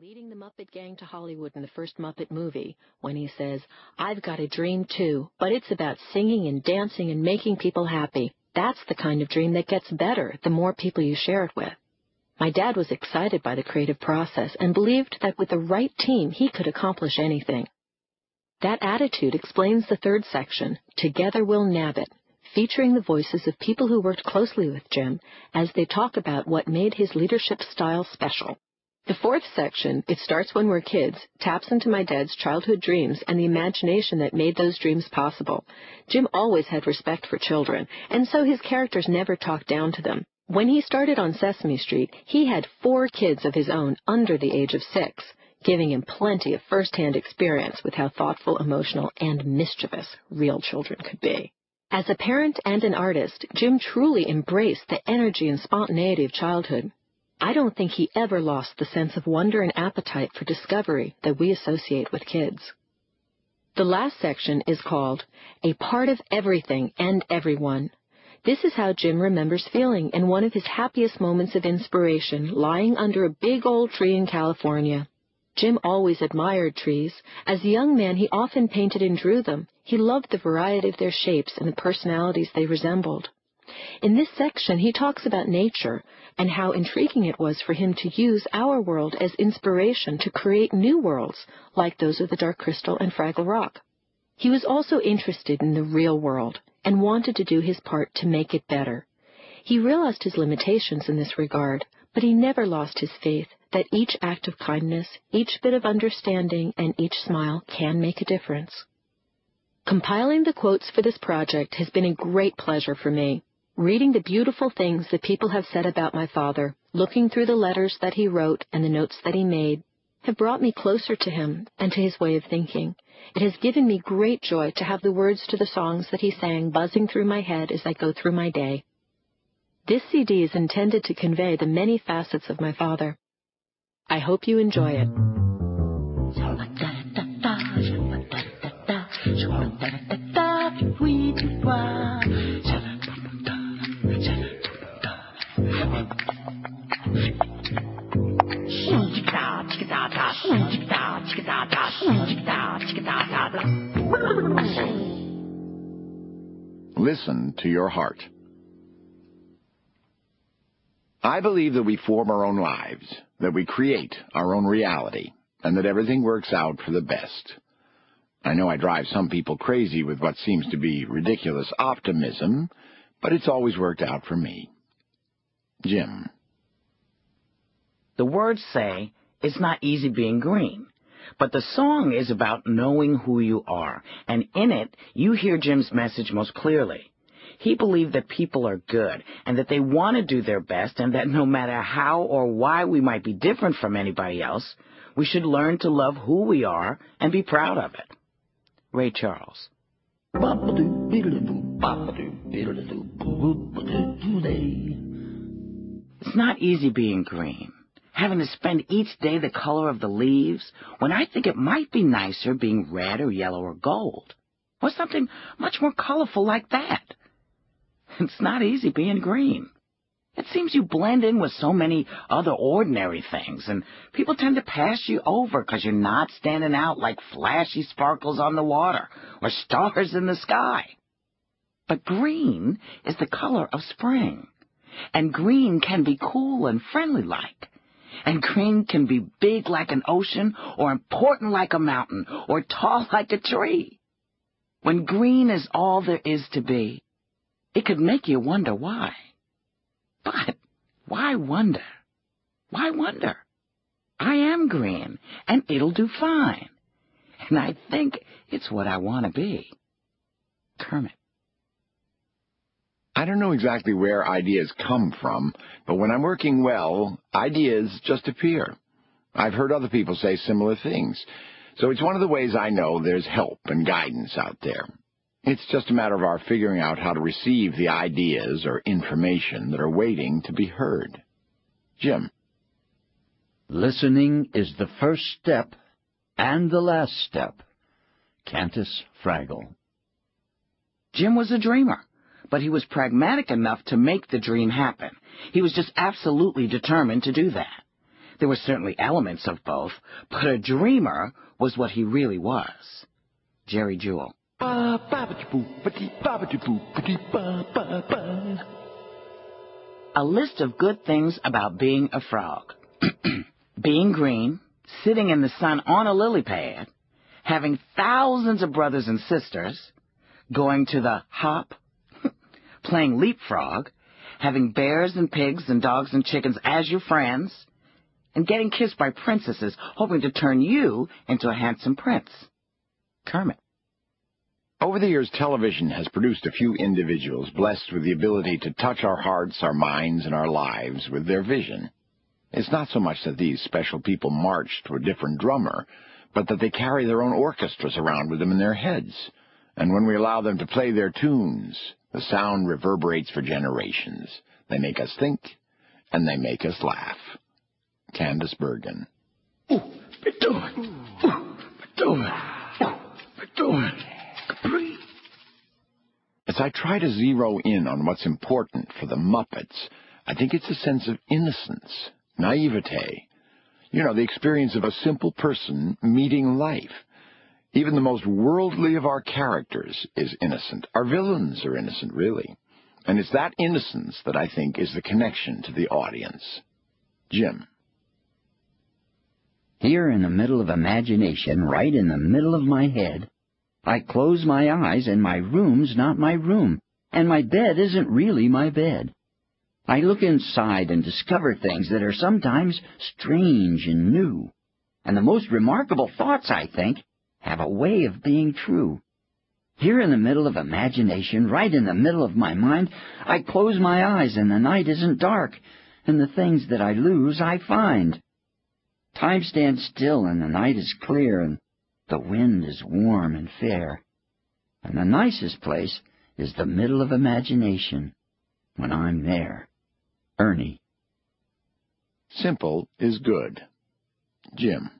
leading the Muppet Gang to Hollywood in the first Muppet movie, when he says, I've got a dream too, but it's about singing and dancing and making people happy. That's the kind of dream that gets better the more people you share it with. My dad was excited by the creative process and believed that with the right team he could accomplish anything. That attitude explains the third section, Together We'll Nab It, featuring the voices of people who worked closely with Jim as they talk about what made his leadership style special. The fourth section, It Starts When We're Kids, taps into my dad's childhood dreams and the imagination that made those dreams possible. Jim always had respect for children, and so his characters never talked down to them. When he started on Sesame Street, he had four kids of his own under the age of six, giving him plenty of first-hand experience with how thoughtful, emotional, and mischievous real children could be. As a parent and an artist, Jim truly embraced the energy and spontaneity of childhood. I don't think he ever lost the sense of wonder and appetite for discovery that we associate with kids. The last section is called A Part of Everything and Everyone. This is how Jim remembers feeling in one of his happiest moments of inspiration, lying under a big old tree in California. Jim always admired trees. As a young man, he often painted and drew them. He loved the variety of their shapes and the personalities they resembled. In this section, he talks about nature and how intriguing it was for him to use our world as inspiration to create new worlds like those of the Dark Crystal and Fraggle Rock. He was also interested in the real world and wanted to do his part to make it better. He realized his limitations in this regard, but he never lost his faith that each act of kindness, each bit of understanding, and each smile can make a difference. Compiling the quotes for this project has been a great pleasure for me. Reading the beautiful things that people have said about my father, looking through the letters that he wrote and the notes that he made, have brought me closer to him and to his way of thinking. It has given me great joy to have the words to the songs that he sang buzzing through my head as I go through my day. This CD is intended to convey the many facets of my father. I hope you enjoy it. Listen to your heart. I believe that we form our own lives, that we create our own reality, and that everything works out for the best. I know I drive some people crazy with what seems to be ridiculous optimism, but it's always worked out for me. Jim. The words say, it's not easy being green. But the song is about knowing who you are, and in it, you hear Jim's message most clearly. He believed that people are good, and that they want to do their best, and that no matter how or why we might be different from anybody else, we should learn to love who we are and be proud of it. Ray Charles. It's not easy being green having to spend each day the color of the leaves, when I think it might be nicer being red or yellow or gold, or something much more colorful like that. It's not easy being green. It seems you blend in with so many other ordinary things, and people tend to pass you over because you're not standing out like flashy sparkles on the water or stars in the sky. But green is the color of spring, and green can be cool and friendly like. And green can be big like an ocean, or important like a mountain, or tall like a tree. When green is all there is to be, it could make you wonder why. But why wonder? Why wonder? I am green, and it'll do fine. And I think it's what I want to be. Kermit. I don't know exactly where ideas come from, but when I'm working well, ideas just appear. I've heard other people say similar things, so it's one of the ways I know there's help and guidance out there. It's just a matter of our figuring out how to receive the ideas or information that are waiting to be heard. Jim. Listening is the first step and the last step. Cantus Fraggle. Jim was a dreamer but he was pragmatic enough to make the dream happen. He was just absolutely determined to do that. There were certainly elements of both, but a dreamer was what he really was. Jerry Juhl. A list of good things about being a frog. being green, sitting in the sun on a lily pad, having thousands of brothers and sisters, going to the hop, playing leapfrog, having bears and pigs and dogs and chickens as your friends, and getting kissed by princesses hoping to turn you into a handsome prince. Kermit. Over the years, television has produced a few individuals blessed with the ability to touch our hearts, our minds, and our lives with their vision. It's not so much that these special people march to a different drummer, but that they carry their own orchestras around with them in their heads. And when we allow them to play their tunes, the sound reverberates for generations. They make us think, and they make us laugh. Candice Bergen. Ooh, Beethoven. Ooh, Beethoven. Ooh, Beethoven. Capri. As I try to zero in on what's important for the Muppets, I think it's a sense of innocence, naivete. You know, the experience of a simple person meeting life. Even the most worldly of our characters is innocent. Our villains are innocent, really. And it's that innocence that I think is the connection to the audience. Jim. Here in the middle of imagination, right in the middle of my head, I close my eyes and my room's not my room, and my bed isn't really my bed. I look inside and discover things that are sometimes strange and new. And the most remarkable thoughts, I think, have a way of being true. Here in the middle of imagination, right in the middle of my mind, I close my eyes and the night isn't dark, and the things that I lose I find. Time stands still and the night is clear and the wind is warm and fair. And the nicest place is the middle of imagination when I'm there. Ernie. Simple is good. Jim.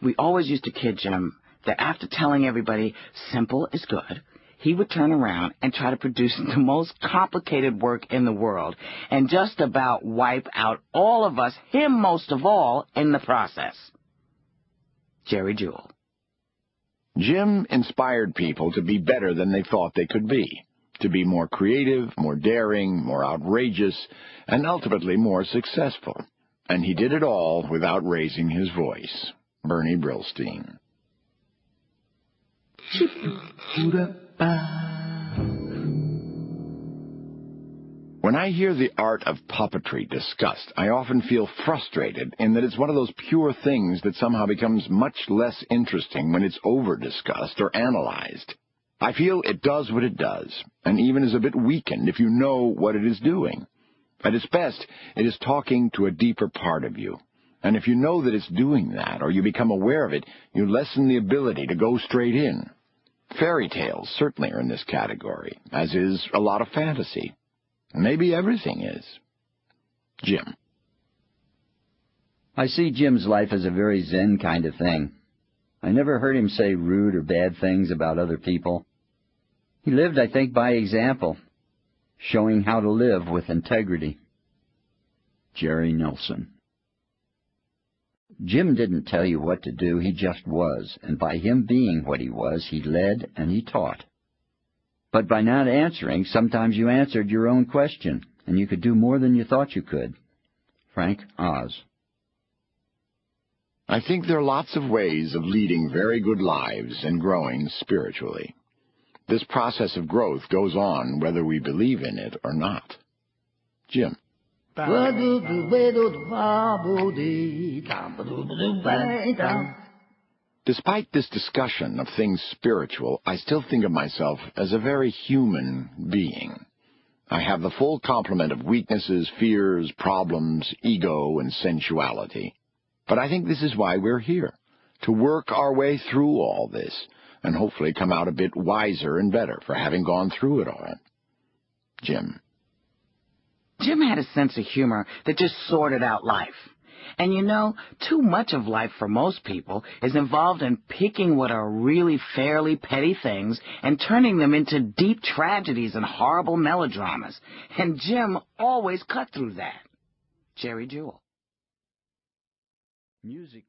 We always used to kid Jim that after telling everybody simple is good, he would turn around and try to produce the most complicated work in the world and just about wipe out all of us, him most of all, in the process. Jerry Juhl. Jim inspired people to be better than they thought they could be, to be more creative, more daring, more outrageous, and ultimately more successful. And he did it all without raising his voice. Bernie Brillstein. When I hear the art of puppetry discussed, I often feel frustrated in that it's one of those pure things that somehow becomes much less interesting when it's over-discussed or analyzed. I feel it does what it does, and even is a bit weakened if you know what it is doing. At its best, it is talking to a deeper part of you. And if you know that it's doing that, or you become aware of it, you lessen the ability to go straight in. Fairy tales certainly are in this category, as is a lot of fantasy. Maybe everything is. Jim. I see Jim's life as a very zen kind of thing. I never heard him say rude or bad things about other people. He lived, I think, by example, showing how to live with integrity. Jerry Nelson. Jim didn't tell you what to do, he just was, and by him being what he was, he led and he taught. But by not answering, sometimes you answered your own question, and you could do more than you thought you could. Frank Oz. I think there are lots of ways of leading very good lives and growing spiritually. This process of growth goes on whether we believe in it or not. Jim. Despite this discussion of things spiritual, I still think of myself as a very human being. I have the full complement of weaknesses, fears, problems, ego, and sensuality. But I think this is why we're here, to work our way through all this, and hopefully come out a bit wiser and better for having gone through it all. Jim. Jim had a sense of humor that just sorted out life. And you know, too much of life for most people is involved in picking what are really fairly petty things and turning them into deep tragedies and horrible melodramas. And Jim always cut through that. Jerry Juhl. Music